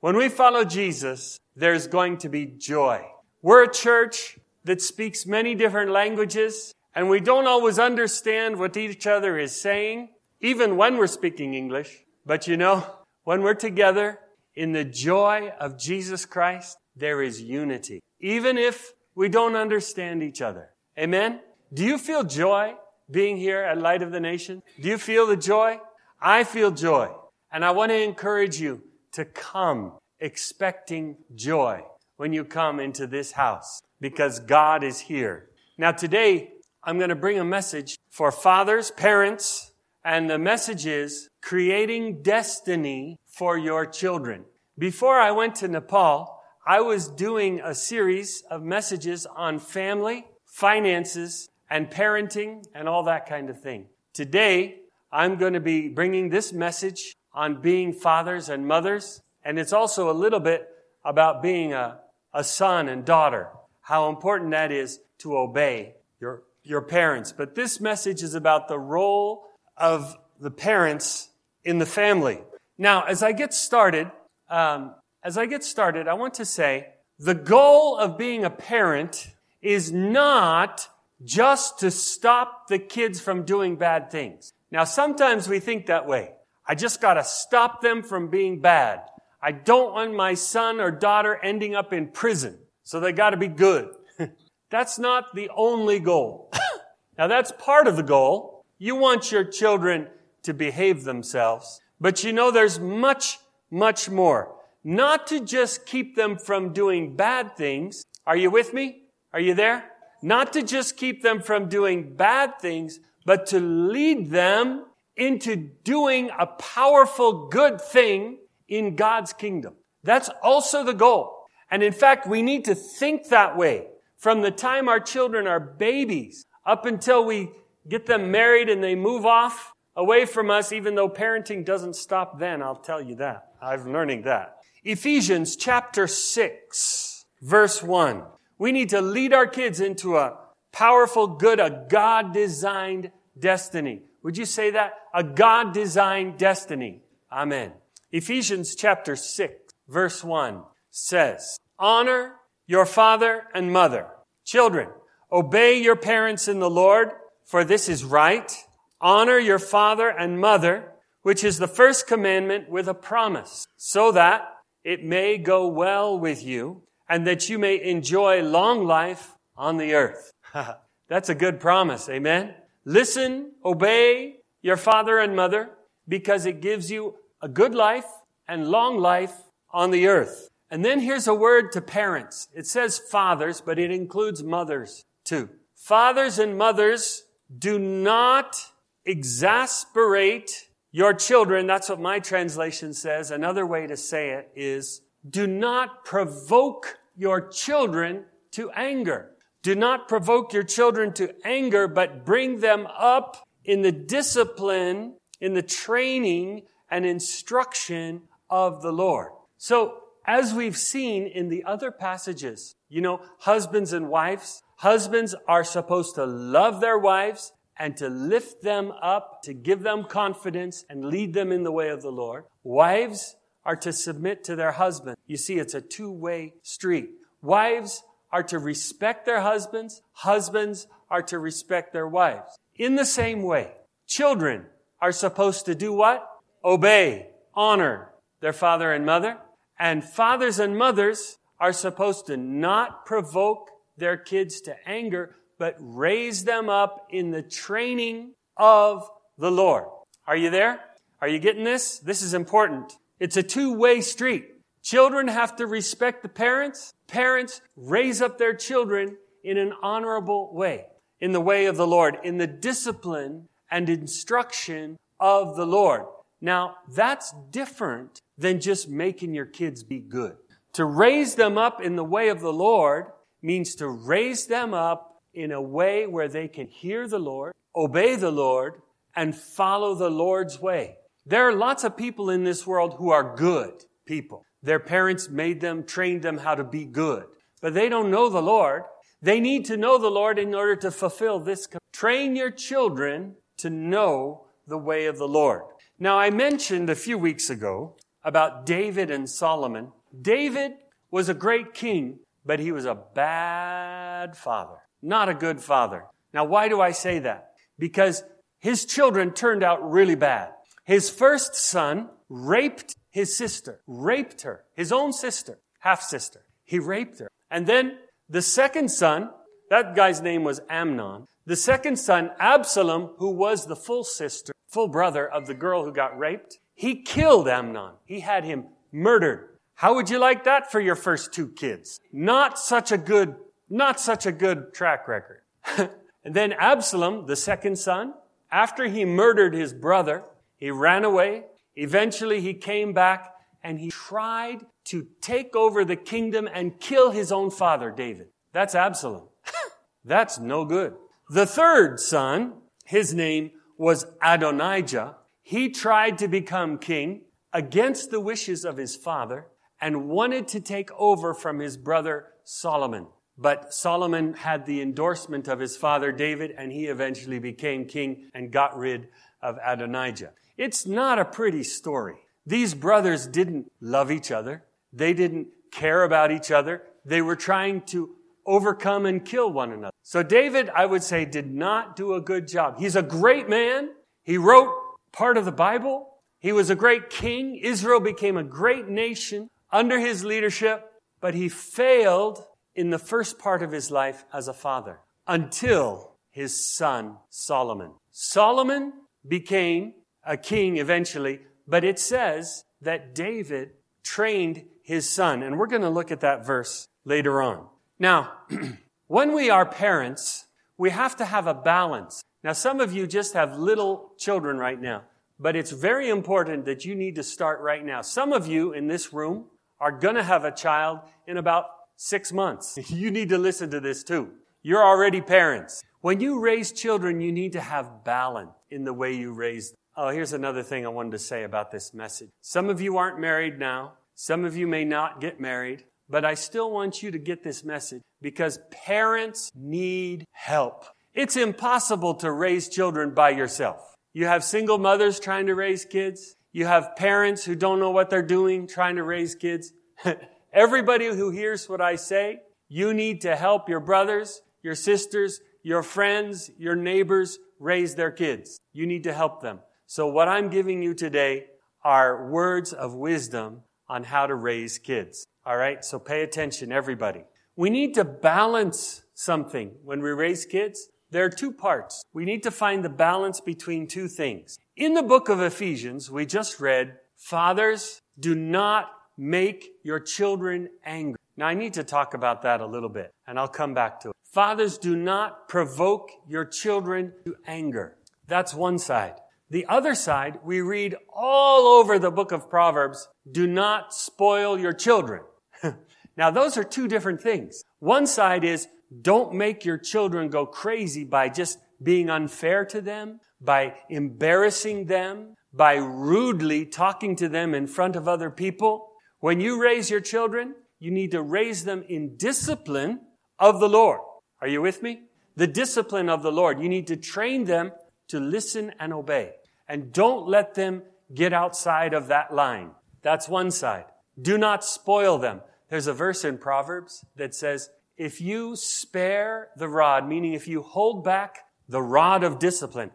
When we follow Jesus, there's going to be joy. We're a church that speaks many different languages, and we don't always understand what each other is saying, even when we're speaking English. But you know, when we're together in the joy of Jesus Christ, there is unity. Even if we don't understand each other. Amen? Do you feel joy being here at Light of the Nation? Do you feel the joy? I feel joy. And I want to encourage you to come expecting joy when you come into this house because God is here. Now today, I'm going to bring a message for fathers, parents, and the message is creating destiny for your children. Before I went to Nepal, I was doing a series of messages on family, finances, and parenting and all that kind of thing. Today, I'm going to be bringing this message on being fathers and mothers. And it's also a little bit about being a, a son and daughter, how important that is to obey your, your parents. But this message is about the role of the parents in the family. Now, as I get started, um, as I get started, I want to say the goal of being a parent is not just to stop the kids from doing bad things. Now, sometimes we think that way. I just gotta stop them from being bad. I don't want my son or daughter ending up in prison, so they gotta be good. that's not the only goal. now that's part of the goal. You want your children to behave themselves, but you know there's much, much more. Not to just keep them from doing bad things. Are you with me? Are you there? Not to just keep them from doing bad things, but to lead them into doing a powerful good thing in God's kingdom. That's also the goal. And in fact, we need to think that way from the time our children are babies up until we get them married and they move off away from us, even though parenting doesn't stop then. I'll tell you that. I'm learning that. Ephesians chapter 6, verse 1. We need to lead our kids into a powerful, good, a God designed destiny. Would you say that? A God designed destiny. Amen. Ephesians chapter 6 verse 1 says, honor your father and mother. Children, obey your parents in the Lord, for this is right. Honor your father and mother, which is the first commandment with a promise, so that it may go well with you and that you may enjoy long life on the earth. That's a good promise. Amen. Listen, obey your father and mother because it gives you a good life and long life on the earth. And then here's a word to parents. It says fathers, but it includes mothers too. Fathers and mothers do not exasperate your children. That's what my translation says. Another way to say it is do not provoke your children to anger. Do not provoke your children to anger, but bring them up in the discipline, in the training and instruction of the Lord. So, as we've seen in the other passages, you know, husbands and wives, husbands are supposed to love their wives and to lift them up, to give them confidence and lead them in the way of the Lord. Wives are to submit to their husband. You see, it's a two-way street. Wives are to respect their husbands. Husbands are to respect their wives. In the same way, children are supposed to do what? Obey, honor their father and mother. And fathers and mothers are supposed to not provoke their kids to anger, but raise them up in the training of the Lord. Are you there? Are you getting this? This is important. It's a two-way street. Children have to respect the parents. Parents raise up their children in an honorable way, in the way of the Lord, in the discipline and instruction of the Lord. Now, that's different than just making your kids be good. To raise them up in the way of the Lord means to raise them up in a way where they can hear the Lord, obey the Lord, and follow the Lord's way. There are lots of people in this world who are good people. Their parents made them, trained them how to be good. But they don't know the Lord. They need to know the Lord in order to fulfill this. Train your children to know the way of the Lord. Now, I mentioned a few weeks ago about David and Solomon. David was a great king, but he was a bad father. Not a good father. Now, why do I say that? Because his children turned out really bad. His first son raped his sister, raped her, his own sister, half sister. He raped her. And then the second son, that guy's name was Amnon. The second son, Absalom, who was the full sister, full brother of the girl who got raped, he killed Amnon. He had him murdered. How would you like that for your first two kids? Not such a good, not such a good track record. and then Absalom, the second son, after he murdered his brother, he ran away. Eventually he came back and he tried to take over the kingdom and kill his own father, David. That's Absalom. That's no good. The third son, his name was Adonijah. He tried to become king against the wishes of his father and wanted to take over from his brother Solomon. But Solomon had the endorsement of his father David and he eventually became king and got rid of Adonijah. It's not a pretty story. These brothers didn't love each other. They didn't care about each other. They were trying to overcome and kill one another. So David, I would say, did not do a good job. He's a great man. He wrote part of the Bible. He was a great king. Israel became a great nation under his leadership, but he failed in the first part of his life as a father until his son Solomon. Solomon became a king eventually, but it says that David trained his son. And we're going to look at that verse later on. Now, when we are parents, we have to have a balance. Now, some of you just have little children right now, but it's very important that you need to start right now. Some of you in this room are going to have a child in about six months. You need to listen to this too. You're already parents. When you raise children, you need to have balance in the way you raise them. Oh, here's another thing I wanted to say about this message. Some of you aren't married now. Some of you may not get married, but I still want you to get this message because parents need help. It's impossible to raise children by yourself. You have single mothers trying to raise kids. You have parents who don't know what they're doing trying to raise kids. Everybody who hears what I say, you need to help your brothers, your sisters, your friends, your neighbors raise their kids. You need to help them. So what I'm giving you today are words of wisdom on how to raise kids. All right. So pay attention, everybody. We need to balance something when we raise kids. There are two parts. We need to find the balance between two things. In the book of Ephesians, we just read, fathers, do not make your children angry. Now I need to talk about that a little bit and I'll come back to it. Fathers, do not provoke your children to anger. That's one side. The other side, we read all over the book of Proverbs, do not spoil your children. now those are two different things. One side is don't make your children go crazy by just being unfair to them, by embarrassing them, by rudely talking to them in front of other people. When you raise your children, you need to raise them in discipline of the Lord. Are you with me? The discipline of the Lord. You need to train them to listen and obey. And don't let them get outside of that line. That's one side. Do not spoil them. There's a verse in Proverbs that says, if you spare the rod, meaning if you hold back the rod of discipline,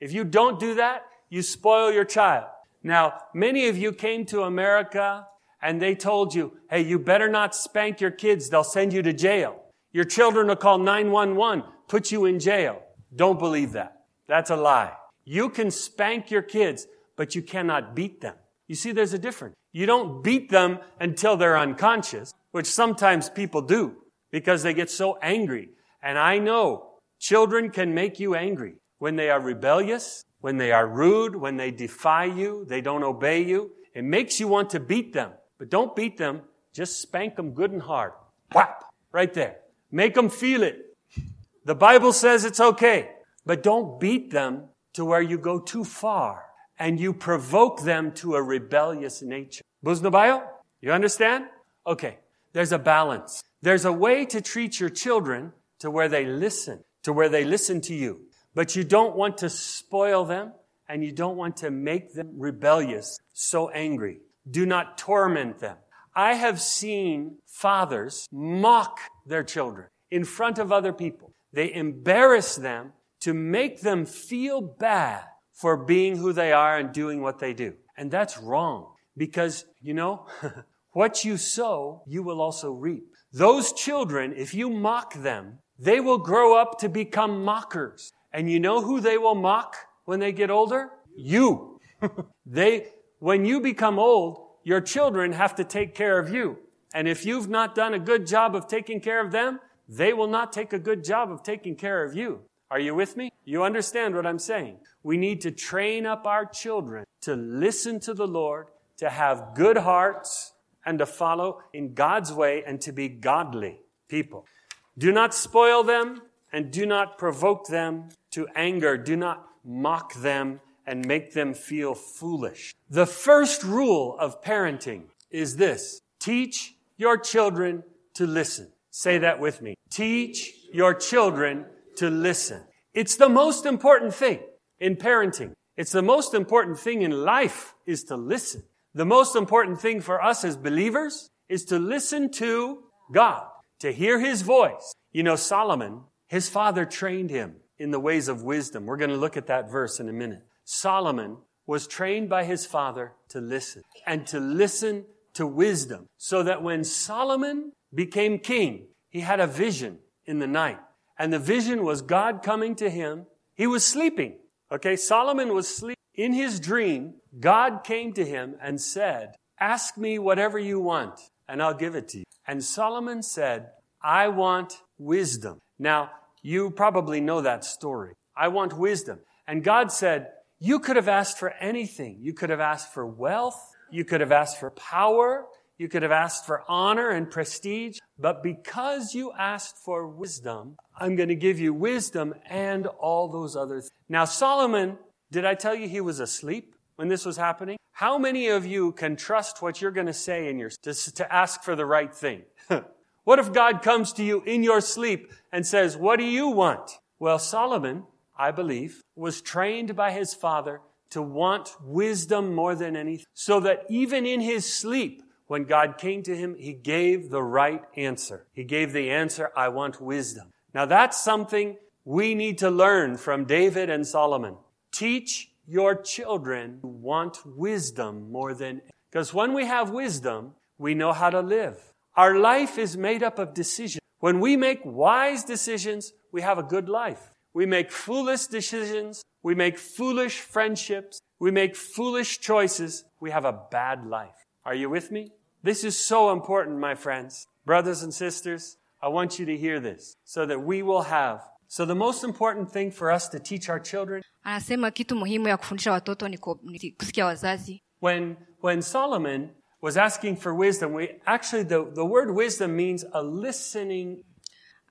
if you don't do that, you spoil your child. Now, many of you came to America and they told you, hey, you better not spank your kids. They'll send you to jail. Your children will call 911, put you in jail. Don't believe that. That's a lie. You can spank your kids, but you cannot beat them. You see, there's a difference. You don't beat them until they're unconscious, which sometimes people do because they get so angry. And I know children can make you angry when they are rebellious, when they are rude, when they defy you, they don't obey you. It makes you want to beat them, but don't beat them. Just spank them good and hard. Whap! Right there. Make them feel it. The Bible says it's okay, but don't beat them to where you go too far and you provoke them to a rebellious nature. Buznabayo? You understand? Okay. There's a balance. There's a way to treat your children to where they listen, to where they listen to you. But you don't want to spoil them and you don't want to make them rebellious, so angry. Do not torment them. I have seen fathers mock their children in front of other people. They embarrass them to make them feel bad for being who they are and doing what they do. And that's wrong because, you know, what you sow, you will also reap. Those children, if you mock them, they will grow up to become mockers. And you know who they will mock when they get older? You. they, when you become old, your children have to take care of you. And if you've not done a good job of taking care of them, they will not take a good job of taking care of you. Are you with me? You understand what I'm saying? We need to train up our children to listen to the Lord, to have good hearts, and to follow in God's way and to be godly people. Do not spoil them and do not provoke them to anger. Do not mock them and make them feel foolish. The first rule of parenting is this. Teach your children to listen. Say that with me. Teach your children to listen. It's the most important thing in parenting. It's the most important thing in life is to listen. The most important thing for us as believers is to listen to God, to hear His voice. You know, Solomon, his father trained him in the ways of wisdom. We're going to look at that verse in a minute. Solomon was trained by his father to listen and to listen to wisdom so that when Solomon became king, he had a vision in the night. And the vision was God coming to him. He was sleeping. Okay. Solomon was sleeping. In his dream, God came to him and said, ask me whatever you want and I'll give it to you. And Solomon said, I want wisdom. Now, you probably know that story. I want wisdom. And God said, you could have asked for anything. You could have asked for wealth. You could have asked for power. You could have asked for honor and prestige. But because you asked for wisdom, I'm going to give you wisdom and all those other things. Now, Solomon, did I tell you he was asleep when this was happening? How many of you can trust what you're going to say in your, to, to ask for the right thing? what if God comes to you in your sleep and says, what do you want? Well, Solomon I believe, was trained by his father to want wisdom more than anything, so that even in his sleep, when God came to him, he gave the right answer. He gave the answer, I want wisdom. Now that's something we need to learn from David and Solomon. Teach your children to want wisdom more than, because when we have wisdom, we know how to live. Our life is made up of decisions. When we make wise decisions, we have a good life. We make foolish decisions. We make foolish friendships. We make foolish choices. We have a bad life. Are you with me? This is so important, my friends. Brothers and sisters, I want you to hear this so that we will have. So the most important thing for us to teach our children. Anasema kitu muhimu ya kufundisha watoto ni kusikia wazazi. When, when Solomon was asking for wisdom, we actually, the, the word wisdom means a listening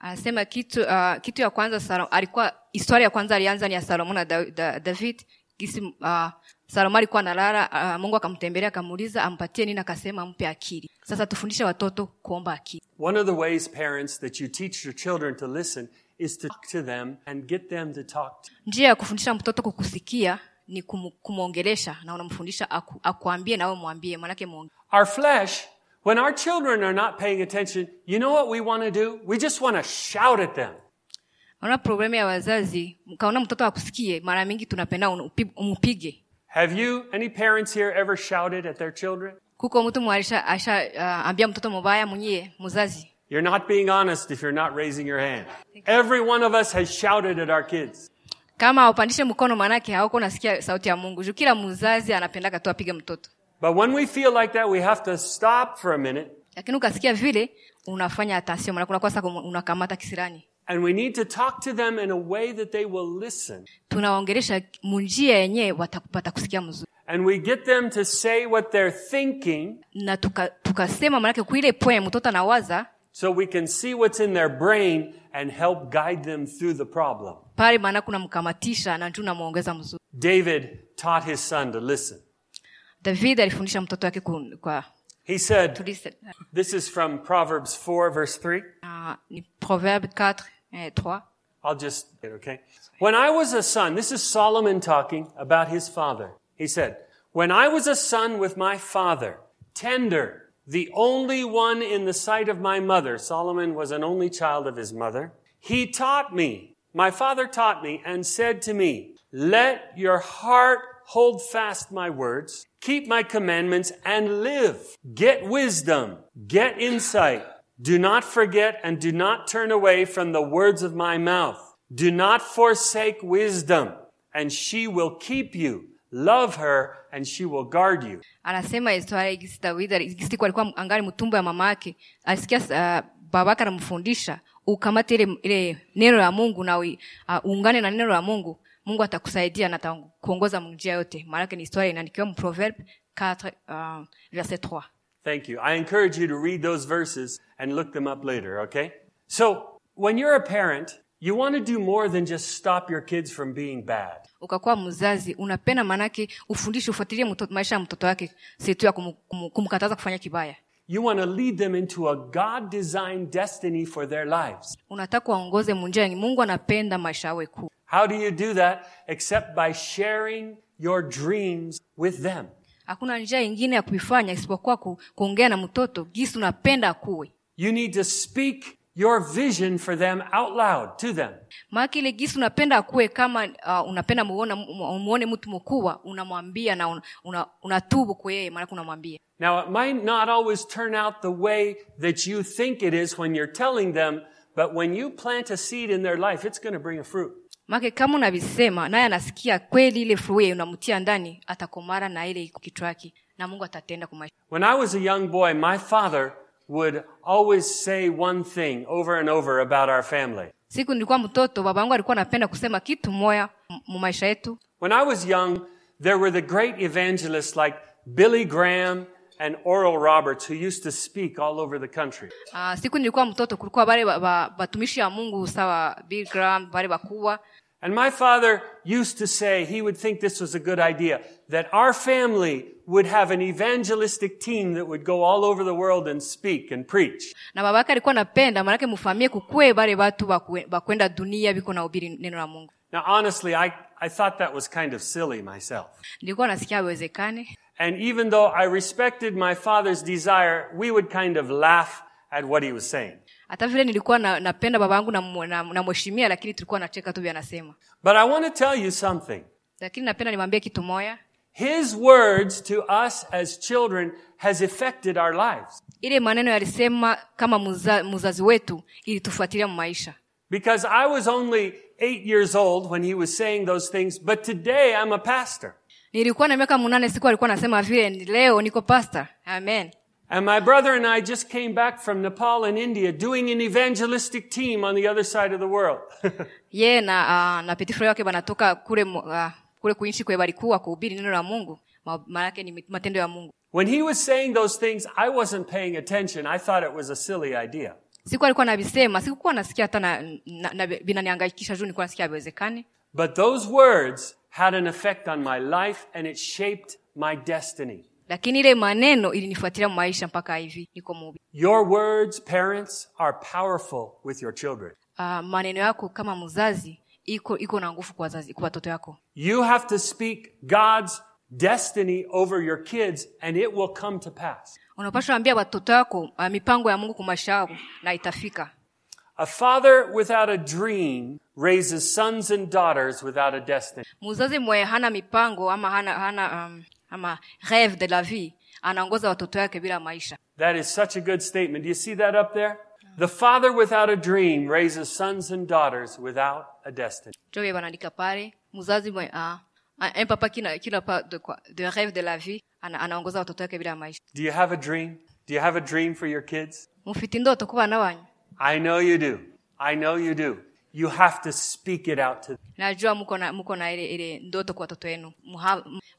anasema kitu uh, kitu ya kwanza Salom, alikuwa historia ya kwanza alianza ni ya Salomo na da, da, David kisi uh, Salomo alikuwa analala uh, Mungu akamtembelea akamuuliza ampatie nini akasema mpe akili sasa tufundishe watoto kuomba akili one of the ways parents that you teach your children to listen is to talk to them and get them to talk to. njia ya kufundisha mtoto kukusikia ni kum, kumwongelesha na unamfundisha aku, akuambie nawe mwambie manake our flesh when our children are not paying attention, you know what we want to do? We just want to shout at them. Ona problemu ya wazazi, mkaona mtoto akusikie, mara mingi tunapenda umpige. Have you, any parents here ever shouted at their children? Kuko mtu mwalisha asha uh, ambia mtoto mubaya mwenyewe muzazi. You're not being honest if you're not raising your hand. Every one of us has shouted at our kids. Kama upandishe mkono manake hauko nasikia sauti ya Mungu. Juu kila mzazi anapendaka tu apige mtoto. But when we feel like that, we have to stop for a minute. Lakini ukasikia vile unafanya atasio maana kuna sasa unakamata kisirani. And we need to talk to them in a way that they will listen. Tunaongelesha munjia yenyewe watakupata kusikia mzuri. And we get them to say what they're thinking. Na tukasema tuka maanake kuile point mtoto anawaza so we can see what's in their brain and help guide them through the problem. Pale maana kuna mkamatisha na tunamuongeza mzuri. David taught his son to listen. David alifundisha mtoto wake kwa He said, this is from Proverbs 4 verse 3. Uh, Proverbe 4 3. I'll just, okay. When I was a son, this is Solomon talking about his father. He said, when I was a son with my father, tender, the only one in the sight of my mother. Solomon was an only child of his mother. He taught me, my father taught me and said to me, let your heart hold fast my words, keep my commandments and live. Get wisdom, get insight. Do not forget and do not turn away from the words of my mouth. Do not forsake wisdom and she will keep you. Love her and she will guard you. anasema gisi Daudi gisi alikuwa angali mtumbo ya mama yake alisikia uh, babake anamfundisha ukamate ile ile neno la Mungu na uh, na neno la Mungu Mungu atakusaidia na atakuongoza njia yote maana ni historia inaandikiwa Proverbe 4 uh, verset 3 Thank you. I encourage you to read those verses and look them up later, okay? So, when you're a parent, you want to do more than just stop your kids from being bad. ukakuwa mzazi unapenda ufundishe ufuatilie maisha ya mtoto wake si tu ya kum, kum, kumkataza kufanya kibaya You want to lead them into a God designed destiny for their lives. unataka waongoze munjia mungu anapenda maisha yawe kuu How do you do that except by sharing your dreams with them? Hakuna njia ingine ya kuifanya isipokuwa ku, kuongea na mtoto gisi unapenda akuwe You need to speak your vision for them out loud to them. maake ile gisi unapenda akuwe kama uh, unapenda muone, muone mtu mkubwa unamwambia na una, unatubu kwa yeye maanake unamwambia Now, it might not always turn out the way that you think it is when you're telling them, but when you plant a seed in their life, it's going to bring a fruit. Maake kama unavisema naye anasikia kweli ile unamtia ndani atakomara na ile iko na mungu atatenda kwa maisha When I was a young boy, my father would always say one thing over and over about our family. siku nilikuwa mtoto baba yangu alikuwa anapenda kusema kitu moya mu maisha yetu When I was young, there were the great evangelists like Billy Graham and Oral Roberts who used to speak all over the country. uh, siku nilikuwa mtoto kulikuwa bale ba- ba- batumishi ya mungu sawa Bill Graham bale bakubwa And my father used to say, he would think this was a good idea, that our family would have an evangelistic team that would go all over the world and speak and preach. na baba yake alikuwa anapenda maanake mufamie kukwe bale batu bakwenda dunia biko na neno la mungu Now, honestly, I, I thought that was kind of silly myself. nilikuwa nasikia awezekane And even though I respected my father's desire, we would kind of laugh at what he was saying. Hata vile nilikuwa na, napenda baba yangu namheshimia na, na lakini tulikuwa nacheka tu anasema But I want to tell you something. lakini napenda nimwambie kitu moya His words to us as children has affected our lives. ile maneno yalisema kama muza, muzazi wetu ilitufuatilia maisha Because I was only eight years old when he was saying those things, but today I'm a pastor. nilikuwa na miaka munane siku alikuwa anasema vile leo niko pastor amen And my brother and I just came back from Nepal and India doing an evangelistic team on the other side of the world. ye na uh, na petit frere wake kule uh, kule kuishi kwe balikuwa kuhubiri neno la mungu Ma- maanake ni matendo ya mungu when he was saying those things, I wasn't paying attention. I thought it was a silly idea. siku alikuwa navisema sikukuwa nasikia hata na, na, na vinaniangaikisha juu nilikuwa nasikia haviwezekani But those words had an effect on my life and it shaped my destiny. Lakini ile maneno ilinifuatilia maisha mpaka hivi niko mubi Your words, parents, are powerful with your children. uh, maneno yako kama mzazi iko iko na nguvu kwa wazazi kwa watoto yako You have to speak God's destiny over your kids and it will come to pass. unapaswa ambia watoto wako uh, mipango ya mungu kwa maisha yako na itafika A father without a dream raises sons and daughters without a destiny. mzazi mwe hana mipango ama hana, hana um, ama rêve de la vie anaongoza watoto wake bila maisha That is such a good statement. Do you see that up there? The father without a dream raises sons and daughters without a destiny. wanaandika pale mzazi mwe uh, un papa qui n'a qui n'a pas de quoi de rêve de la vie anaongoza watoto wake bila maisha Do you have a dream? Do you have a dream for your kids? mufite ndoto I know you do. I know you do. You have to speak it out to them. najua mko na mko na ile ile ndoto kwa watoto wenu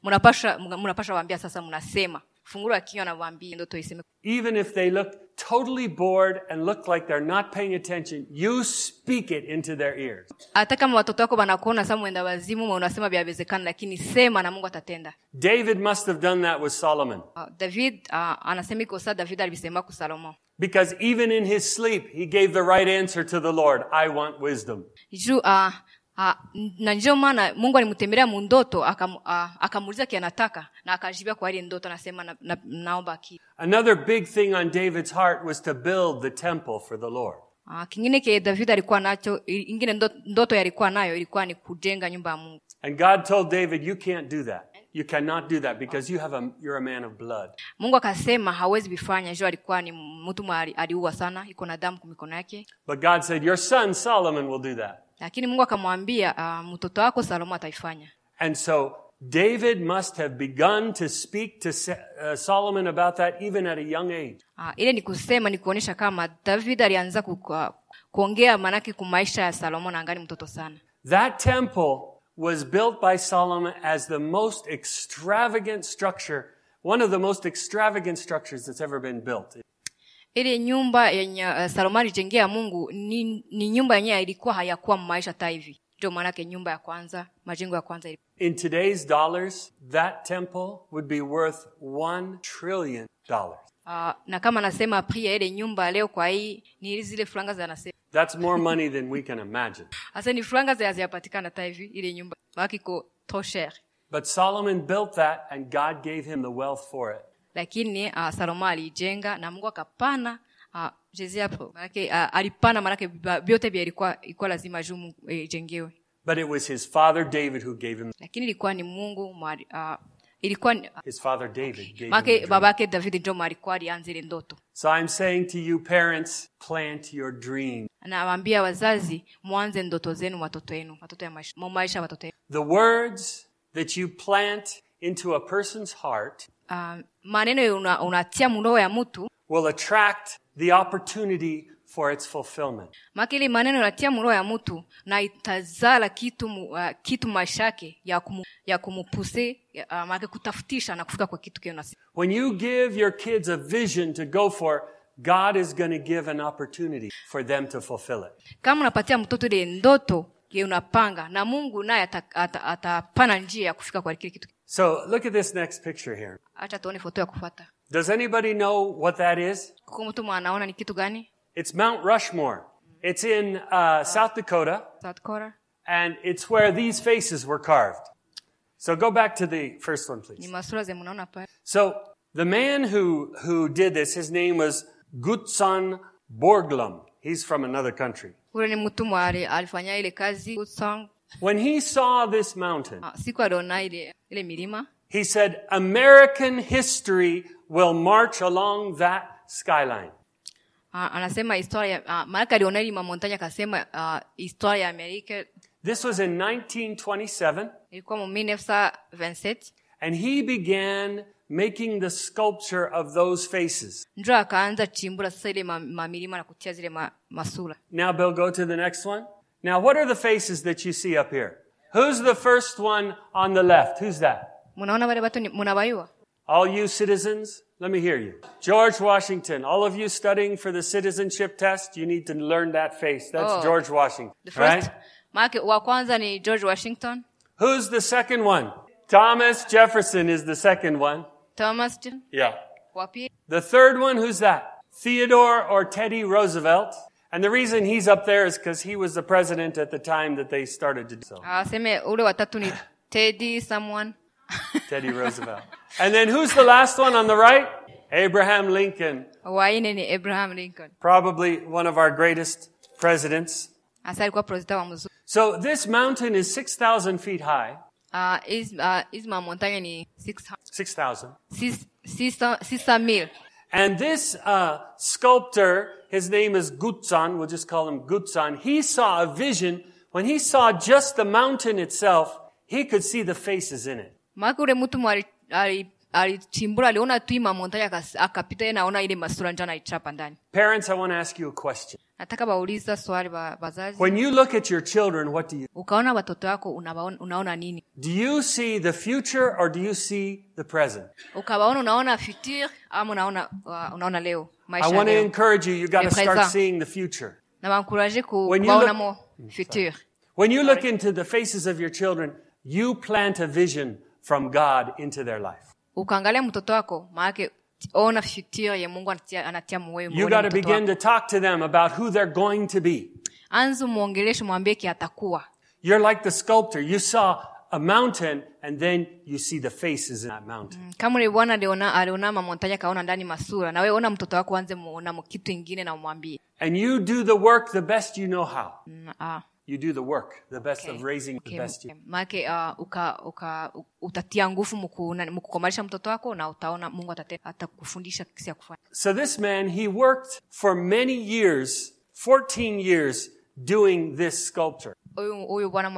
mnapasha mnapasha waambia sasa mnasema fungura kinywa na waambie ndoto iseme Even if they look totally bored and look like they're not paying attention, you speak it into their ears. hata kama watoto wako wanakuona sasa mwenda wazimu unasema vyawezekana lakini sema na mungu atatenda David must have done that with Solomon. uh, david uh, anasema iko saa david alivisema ku salomo Because even in his sleep, he gave the right answer to the Lord I want wisdom. juu uh, Na ndio maana mungu alimtembelea mundoto akam- akamuuliza kianataka na akajibia kwa ile ndoto anasema na, na, naomba akili Another big thing on David's heart was to build the temple for the Lord. ah, kingine ke david alikuwa nacho ingine ndoto, yalikuwa nayo ilikuwa ni kujenga nyumba ya mungu And God told David, you can't do that. You cannot do that because you have a, you're a man of blood. mungu akasema hawezi jo alikuwa ni mtu aliua sana iko na damu kwa mikono yake But God said, your son Solomon will do that. Lakini mungu akamwambia ah, mtoto wako salomo ataifanya And so David must have begun to speak to uh, Solomon about that even at a young age. Ah, ile ni kusema ni kuonyesha kama david alianza ku, ku, kuongea manake ku maisha ya angani mtoto sana That temple was built by Solomon as the most extravagant structure, one of the most extravagant structures that's ever been built. Ile nyumba yenye uh, salomo alijengea mungu ni, ni nyumba yenyewe ilikuwa hayakuwa maisha hata hivi ndio maanake nyumba ya kwanza majengo ya kwanza In today's dollars, that temple would be worth one trillion dollars. uh, na kama nasema ya ile nyumba leo kwa hii ni zile franga That's more money than we can imagine. hasa ni franga hazijapatikana hata hivi ile nyumba maake iko trop cher But Solomon built that and God gave him the wealth for it. Lakini uh, salomo aliijenga na mungu akapana uh, jezi hapo manake uh, alipana manake vyote vya ilikuwa ilikuwa lazima juu eh, ijengewe But it was his father David who gave him, lakini ilikuwa ni mungu uh, ilikuwa his father David gave him the make dream. babake david ndio alikuwa alianza ile ndoto So I'm saying to you parents, plant your dream. nawaambia wazazi mwanze ndoto zenu watoto wenu watoto ya maisha, mu maisha watoto The words that you plant into a person's heart uh, maneno una, unatia muroho ya mtu will attract the opportunity for its fulfillment. make ile maneno unatia muroho ya mtu na itazala kitu uh, kitu maisha yake ya, kumu, ya kumupuse uh, make kutafutisha na kufika kwa kitu kio When you give your kids a vision to go for, God is going to give an opportunity for them to fulfill it. kama unapatia mtoto ile ndoto ye unapanga na mungu naye atapana ata, ata atapana njia ya kufika kwa kile kitu So look at this next picture here. acha tuone foto ya kufata Does anybody know what that is? mtu mwanaona ni kitu gani It's Mount Rushmore. It's in uh, South Dakota, South Korea and it's where these faces were carved. So go back to the first one, ni please. masura ze mnaona pale So the man who, who did this, his name was Gutzon Borglum. He's from another country. ule ni mtu alifanya ile kazi good song When he saw this mountain, Ah, siku aliona ile ile milima he said, American history will march along that skyline. Ah, anasema historia uh, aliona ile akasema historia ya amerika This was in 1927, ilikuwa 1927 and he began making the sculpture of those faces. njo akaanza sasa ile na kutia zile masura Now, Bill, go to the next one. Now, what are the faces that you see up here? Who's the first one on the left? Who's that? munaona wale watu ni- munabayua All you citizens, let me hear you. George Washington. All of you studying for the citizenship test, you need to learn that face. That's Oh. George Washington. the first Right? wa kwanza ni george washington Who's the second one? Thomas Jefferson is the second one. thomas Jefferson. Yeah. The third one, who's that? Theodore or Teddy Roosevelt. And the reason he's up there is because he was the president at the time that they started to do so. aseme ule watatu ni teddy someone Teddy Roosevelt. And then who's the last one on the right? Abraham Lincoln. waine ni abraham lincoln Probably one of our greatest presidents. hasa alikuwa president wa mzuri So this mountain is 6,000 feet high. uh, uh, hizi mamontagne ni 600 6,000. six- six- six mil And this uh, sculptor, his name is Gutzon, we'll just call him Gutzon, he saw a vision. When he saw just the mountain itself, he could see the faces in it. maake mtu mwali- ali- aliona tu hii mamontagne akapita naona ile masura njo anaichapa ndani Parents, I want to ask you a question. nataka bauliza swali bazazi When you look at your children, what do you ukaona watoto wako unaona nini do you see the future or do you see the present? ukawaona unaona futur ama unaona unaona leo I maisha ya want to encourage you, you got to start seeing the future. na wankuraje When you look- mo mm, futur When you look into the faces of your children, you plant a vision from God into their life. ukaangalia mtoto wako maanake ona futur ye mungu anatia, anatia moyo You got to begin to talk to them about who they're going to be. anza mwongeleshe mwambie ki atakuwa You're like the sculptor. You saw a mountain and then you see the faces in that mountain. Mm, kama ule bwana aliona aliona mamontaja akaona ndani masura na wewe ona mtoto wako anze muona kitu ingine na umwambie And you do the work the best you know how. Mm, ah, You do the work, the best okay. of raising the best maake uh, uka, uka, utatia nguvu mukukomalisha mtoto wako na utaona mungu atakufundisha kisi ya kufanya So this man, he worked for many years, 14 years, doing this sculpture. huyu huyu bwana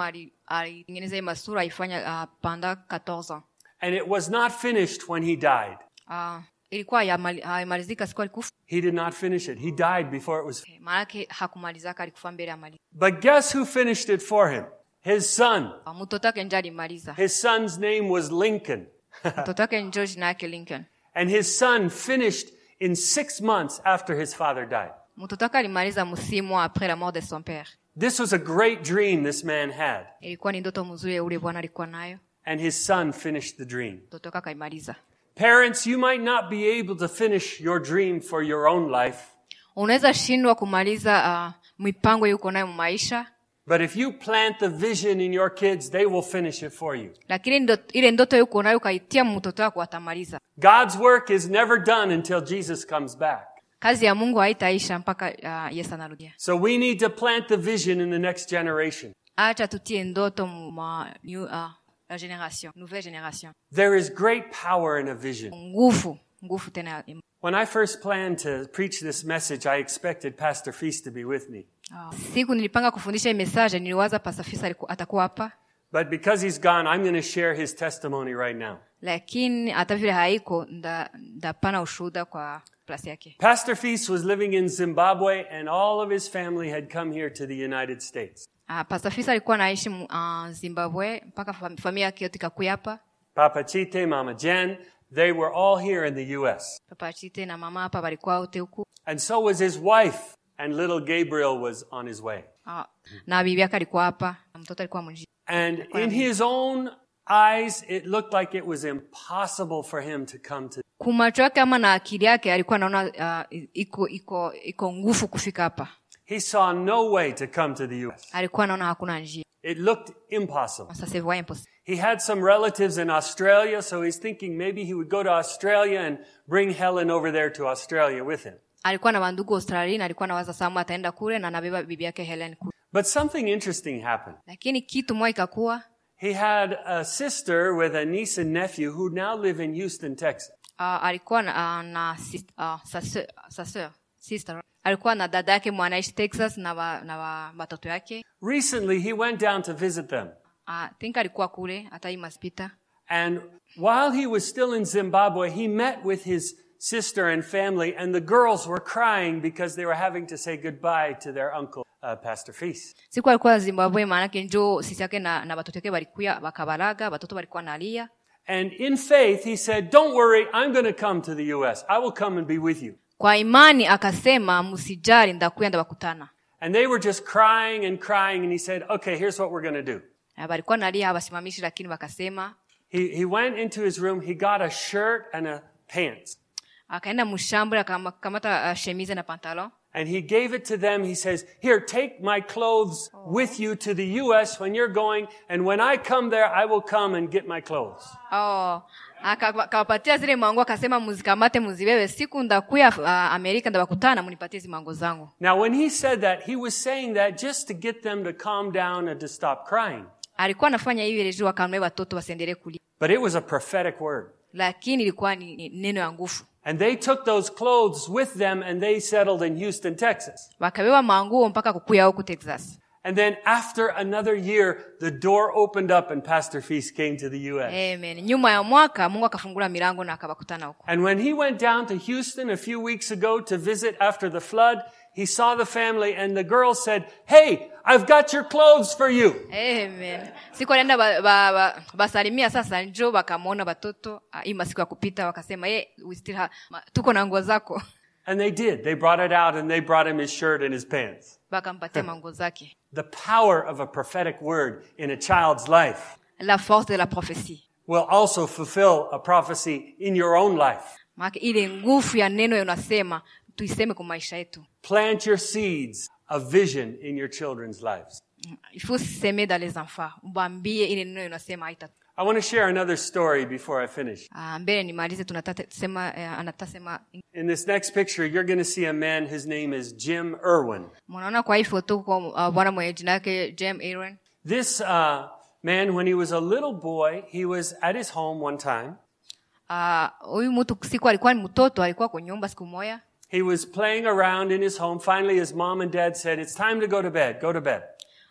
alitengeneza masura aifanya uh, panda 14 ans And it was not finished when he died. uh, ilikuwa haimalizika siku alikufa He did not finish it. He died before it was. okay. maanake hakumalizaka alikufa mbele But guess who finished it for him? His son. mtoto wake njo alimaliza His son's name was Lincoln. mtoto wake njo jina yake lincoln And his son finished in six months after his father died. mtoto wake alimaliza msimu après la mort de son père This was a great dream this man had. ilikuwa ni ndoto mzuri ule bwana alikuwa nayo And his son finished the dream. mtoto wake akaimaliza Parents, you might not be able to finish your dream for your own life, unaweza shindwa kumaliza uh, mipango yuko nayo maisha but if you plant the vision in your kids, they will finish it for you. lakini ile ndoto yuko nayo ukaitia mtoto wako atamaliza God's work is never done until Jesus comes back. Kazi ya mungu haitaisha mpaka uh, yesu anarudia So we need to plant the vision in the next generation. acha tutie ndoto ma new, uh, la generation nouvelle generation There is great power in a vision. nguvu nguvu tena When I first planned to preach this message, I expected Pastor Feast to be with me. uh, siku nilipanga kufundisha hii message niliwaza pasafisa atakuwa hapa But because he's gone, I'm going to share his testimony right now. lakini hata vile haiko nda- ndapana ushuhuda kwa Pastor Feast was living in Zimbabwe, and all of his family had come here to the United States. uh, pasafisa alikuwa anaishi uh, zimbabwe mpaka familia yake yote ikakuya hapa Papa Chite, Mama Jen, they were all here in the U.S. papa chite na mama hapa walikuwa wote huku And so was his wife, and little Gabriel was on his way. uh, na bibi yake alikuwa hapa mtoto alikuwa mjini And in his own eyes, it looked like it was impossible for him to come to. kumacho yake ama na akili yake alikuwa anaona uh, iko iko iko nguvu kufika hapa He saw no way to come to the U.S. alikuwa anaona hakuna njia It looked impossible. sasa impossible He had some relatives in Australia, so he's thinking maybe he would go to Australia and bring Helen over there to Australia with him. alikuwa na wandugu australia na alikuwa nawaza samu ataenda kule na anabeba bibi yake helen kule But something interesting happened. lakini kitu moja ikakuwa He had a sister with a niece and nephew who now live in Houston, Texas. uh, alikuwa na, uh, na uh, sa sœur- sister alikuwa na dada yake mwanaishi texas na wa, na wa, watoto yake Recently, he went down to visit them. uh, think alikuwa kule hata hii maspita And while he was still in Zimbabwe, he met with his sister and family, and the girls were crying because they were having to say goodbye to their uncle. Siku alikuwa zimbabwe maanake njo sisi yake na, na watoto yake walikuya wakabalaga watoto walikuwa nalia And in faith, he said, Don't worry, I'm going to come to the U.S. I will come and be with you. kwa imani akasema msijali ndakuya ndawakutana And they were just crying and crying, and he said, Okay, here's what we're going to do. Na nalia hawasimamishi lakini wakasema He, he went into his room, he got a shirt and a pants, akaenda akakamata uh, shemize na pantalon and he gave it to them. He says, Here, take my clothes with you to the U.S. when you're going, and when I come there, I will come and get my clothes. oh, aka- akawapatia zile manguo akasema muzikamate muziwewe siku ndakuya uh, amerika ndawakutana munipatie zi manguo zangu Now, when he said that, he was saying that just to get them to calm down and to stop crying. alikuwa anafanya hivi ili wakamle watoto wasiendelee kulia But it was a prophetic word. lakini ilikuwa ni neno ya nguvu And they took those clothes with them and they settled in Houston, Texas. wakabewa manguo mpaka kukuya huku texas And then after another year, the door opened up and Pastor Feast came to the U.S. Amen. nyuma ya mwaka mungu akafungula milango na akawakutana huko And when he went down to Houston a few weeks ago to visit after the flood, he saw the family and the girl said, Hey, I've got your clothes for you. Amen. siku alienda ba, ba, ba, basalimia sasa njo wakamwona watoto ah, hii masiku ya kupita wakasema hey, we still have, tuko na nguo zako And they did. They brought it out and they brought him his shirt and his pants. wakampatia manguo zake The power of a prophetic word in a child's life la force de la prophesie will also fulfill a prophecy in your own life. maake ile nguvu ya neno unasema tuiseme kwa maisha yetu Plant your seeds of vision in your children's lives. il faut s'aimer dans les enfants ile neno inasema haita I want to share another story before I finish. Ah, mbele nimalize tunataka anatasema In this next picture, you're going to see a man. His name is Jim Irwin. mnaona kwa hii foto kwa bwana mwenye jina yake Jem Aaron This uh, man, when he was a little boy, he was at his home one time. Ah, huyu mtu siku alikuwa ni mtoto alikuwa kwa nyumba siku moja He was playing around in his home. Finally, his mom and dad said, It's time to go to bed. Go to bed.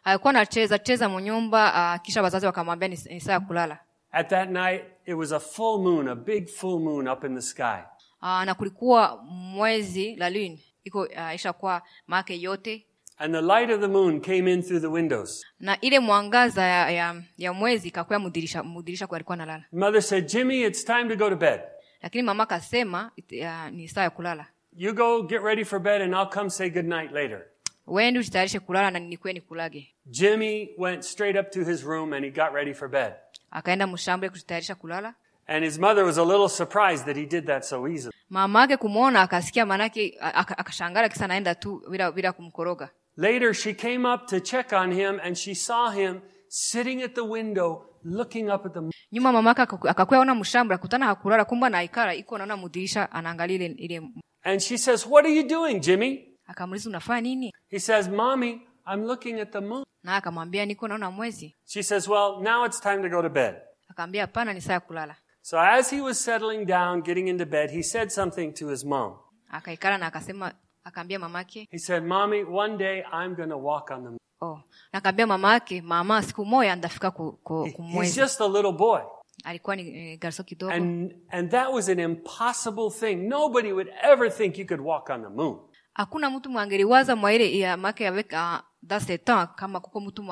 alikuwa anacheza cheza munyumba uh, kisha wazazi wakamwambia ni, ni saa kulala At that night, it was a full moon, a big full moon up in the sky. uh, na kulikuwa mwezi la lune iko uh, ishakuwa make yote And the light of the moon came in through the windows. na ile mwangaza ya, ya, ya mwezi ikakuwa mudirisha mudirisha kwa alikuwa analala Mother said, Jimmy, it's time to go to bed. lakini mama akasema uh, ni saa ya kulala You go get ready for bed, and I'll come say good night later. wendi ujitayarishe kulala na nikwe nikulage Jimmy went straight up to his room and he got ready for bed. akaenda mshambule kujitayarisha kulala And his mother was a little surprised that he did that so easily. mama kumwona akasikia manake a- kisa naenda tu bila, bila kumkoroga Later, she came up to check on him and she saw him sitting at the window looking up at the moon. nyuma mama yake akaku- akakuwa ona mshambule akutana hakulala kumba na ikara iko naona mudirisha anaangalia ile, ile And she says, What are you doing, Jimmy? akamuliza unafanya nini He says, Mommy, I'm looking at the moon. na akamwambia niko naona mwezi She says, Well, now it's time to go to bed. akaambia hapana ni saa ya kulala So as he was settling down, getting into bed, he said something to his mom. akaikala na akasema akaambia mamake He said, Mommy, one day I'm going to walk on the moon. oh na akaambia mama mama siku moja ndafika ku, ku, He's kumwezi just a little boy. Alikuwa ni eh, garso kidogo And, and that was an impossible thing. Nobody would ever think you could walk on the moon. hakuna mtu mwangeliwaza mwa ile ya make ah, temps kama kuko mtu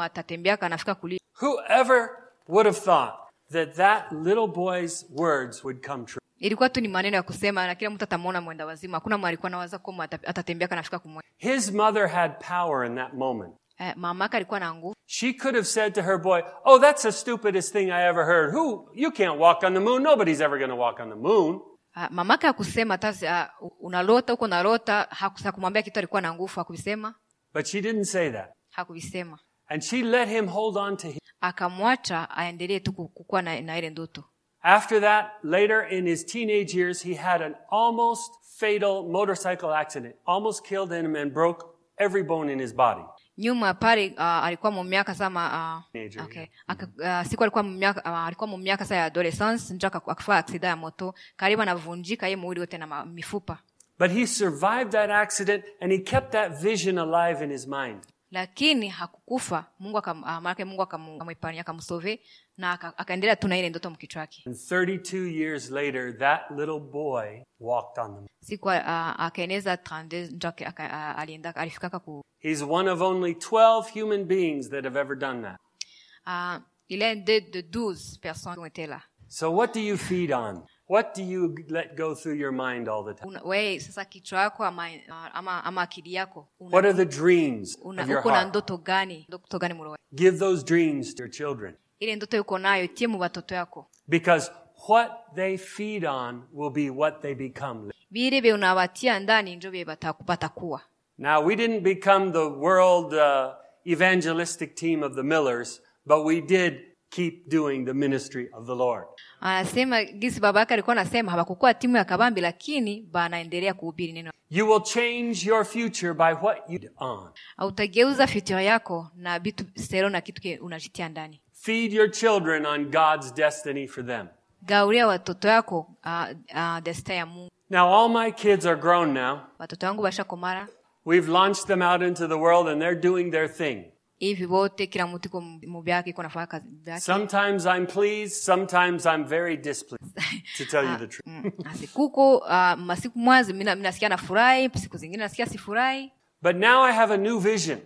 anafika kulia Whoever would have thought that that little boy's words would come true? ilikuwa tu ni maneno ya kusema na kila mtu atamwona mwenda wazima hakuna alikuwa nawaza kama ata- atatembea anafika kumwe His mother had power in that moment. Eh, alikuwa na nguvu She could have said to her boy, Oh, that's the stupidest thing I ever heard. Who? You can't walk on the moon. Nobody's ever going to walk on the moon. uh, mama yake hakusema hata uh, unalota huko nalota hakus- hakumwambia kitu alikuwa na nguvu hakuvisema But she didn't say that. hakuvisema And she let him hold on to him. akamwacha aendelee tu kukuwa na, na ile ndoto After that, later in his teenage years, he had an almost fatal motorcycle accident, almost killed him and broke every bone in his body. Nyuma pale uh, alikuwa mumiaka sama uh, Teenager, okay. Aka, uh, siku alikuwa mumiaka uh, alikuwa mumiaka sa ya adolescence njo aka- aksida ya moto. Karibu anavunjika ye mwili wote na mifupa. But he survived that accident and he kept that vision alive in his mind. lakini hakukufa. Mungu akamwipania akamsove na akaendelea tu na ile ndoto And 32 years later, that little boy walked on the moon. siku uh, akaeneza 32 njo aka- aka- alienda alifikaka ku He's one of only 12 human beings that have ever done that. uh, il est de, de 12 personnes qui ont été là So what do you feed on? What do you let go through your mind all the time? Una- we sasa kichwa yako ama, ama, ama akili yako una, What are the dreams una, of your uko na heart? ndoto gani ndoto gani murowe Give those dreams to your children. Ile ndoto yuko nayo tie mu batoto yako Because what they feed on will be what they become. bile bye unawatia ndani njo bye bataku- batakuwa Now, we didn't become the world uh, evangelistic team of the Millers, but we did keep doing the ministry of the Lord. anasema gisi baba yake alikuwa anasema hawakukuwa timu ya kabambi lakini banaendelea kuhubiri neno You will change your future by what you on. utageuza future yako na vitu sero na kitu unajitia ndani Feed your children on God's destiny for them. gauria watoto yako desta ya mungu Now, all my kids are grown now. watoto wangu bashakomara We've launched them out into the world and they're doing their thing. hivi wote kila mtu iko mu byake iko nafanya kazi yake Sometimes I'm pleased, sometimes I'm very displeased, to tell you ah, the truth. Mm, ah, asi kuko ah, masiku mwazi mina, minasikia nafurahi siku zingine nasikia sifurahi But now I have a new vision.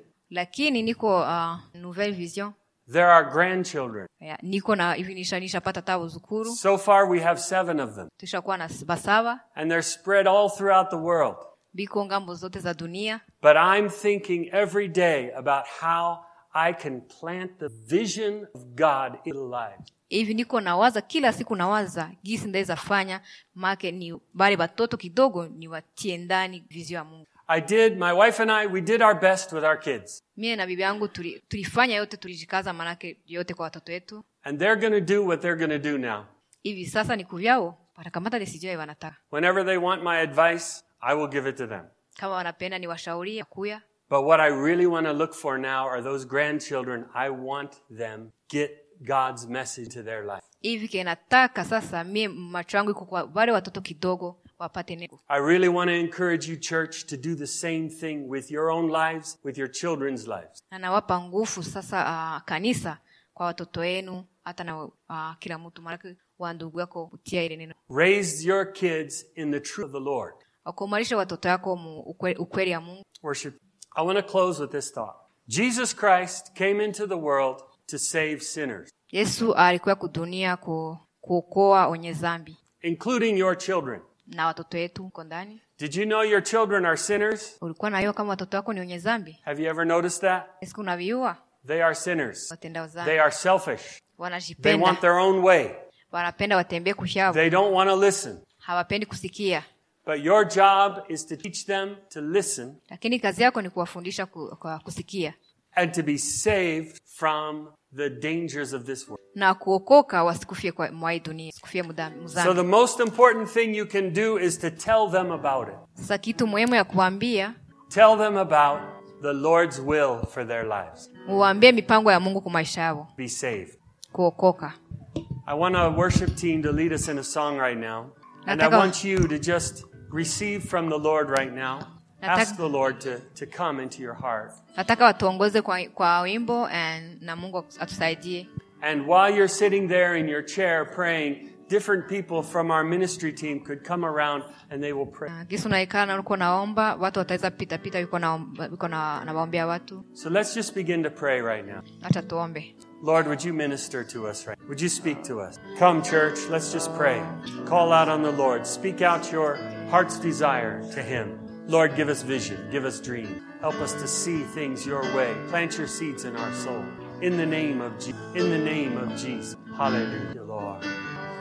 Lakini niko nouvelle vision There are grandchildren. ya, niko na nishapata taa uzukuru So far, we have seven of them, tushakuwa na basaba and they're spread all throughout the world. biko ngambo zote za dunia But I'm thinking every day about how I can plant the vision of God in lives. hivi niko nawaza kila siku nawaza gisi ndaweza fanya make ni bale kidogo ni watie ndani vizio ya mungu I did, my wife and I, we did our best with our kids. mie na bibi yangu tuli, tulifanya yote tulijikaza manake yote kwa watoto wetu And they're going to do what they're going to do now. hivi sasa ni kuvyao watakamata desijoi wanataka Whenever they want my advice, I will give it to them. kama wanapenda ni kuya But what I really want to look for now are those grandchildren. I want them get God's message to their life. hivi kinataka sasa mie macho yangu iko kwa wale watoto kidogo I really want to encourage you, church, to do the same thing with your own lives, with your children's lives. na nguvu sasa uh, kanisa kwa watoto wenu hata na uh, kila mtu maanake wa ndugu yako utia ile neno Raise your kids in the truth of the Lord. wakuimarisha watoto yako ukweli ya mungu Worship. I want to close with this thought. Jesus Christ came into the world to save sinners, yesu alikuwa kudunia ku, kuokoa wenye zambi including your children. Na watoto wetu uko ndani Did you know your children are sinners? ulikuwa kama watoto wako ni wenye zambi Have you ever noticed that? siku unaviua They are sinners. watendao They are selfish. They want their own way. wanapenda watembee kushavu They don't want to listen. hawapendi kusikia But your job is to teach them to listen lakini kazi yako ni kuwafundisha kusikia and to be saved from the dangers of this world. Na kuokoka wasikufie kwa mwa hii dunia sikufie So the most important thing you can do is to tell them about it. sasa kitu muhimu ya kuambia Tell them about the Lord's will for their lives. uwaambie mipango ya mungu kwa maisha yao Be saved. kuokoka I want our worship team to lead us in a song right now. And I want you to just receive from the Lord right now. Ask the Lord to, to come into your heart. nataka watuongoze kwa, kwa wimbo and, na mungu atusaidie And while you're sitting there in your chair praying, different people from our ministry team could come around and they will pray. Na gisi unaikaa na uko naomba watu wataweza pita pita yuko na, yuko na, na waombea watu So let's just begin to pray right now. Lord, would you minister to us right? Would you speak to us? Come, church, let's just pray. Call out on the Lord. Speak out your heart's desire to Him. Lord, give us vision, give us dream. Help us to see things your way. Plant your seeds in our soul. In the name of Je- in the name of Jesus. Hallelujah, Lord.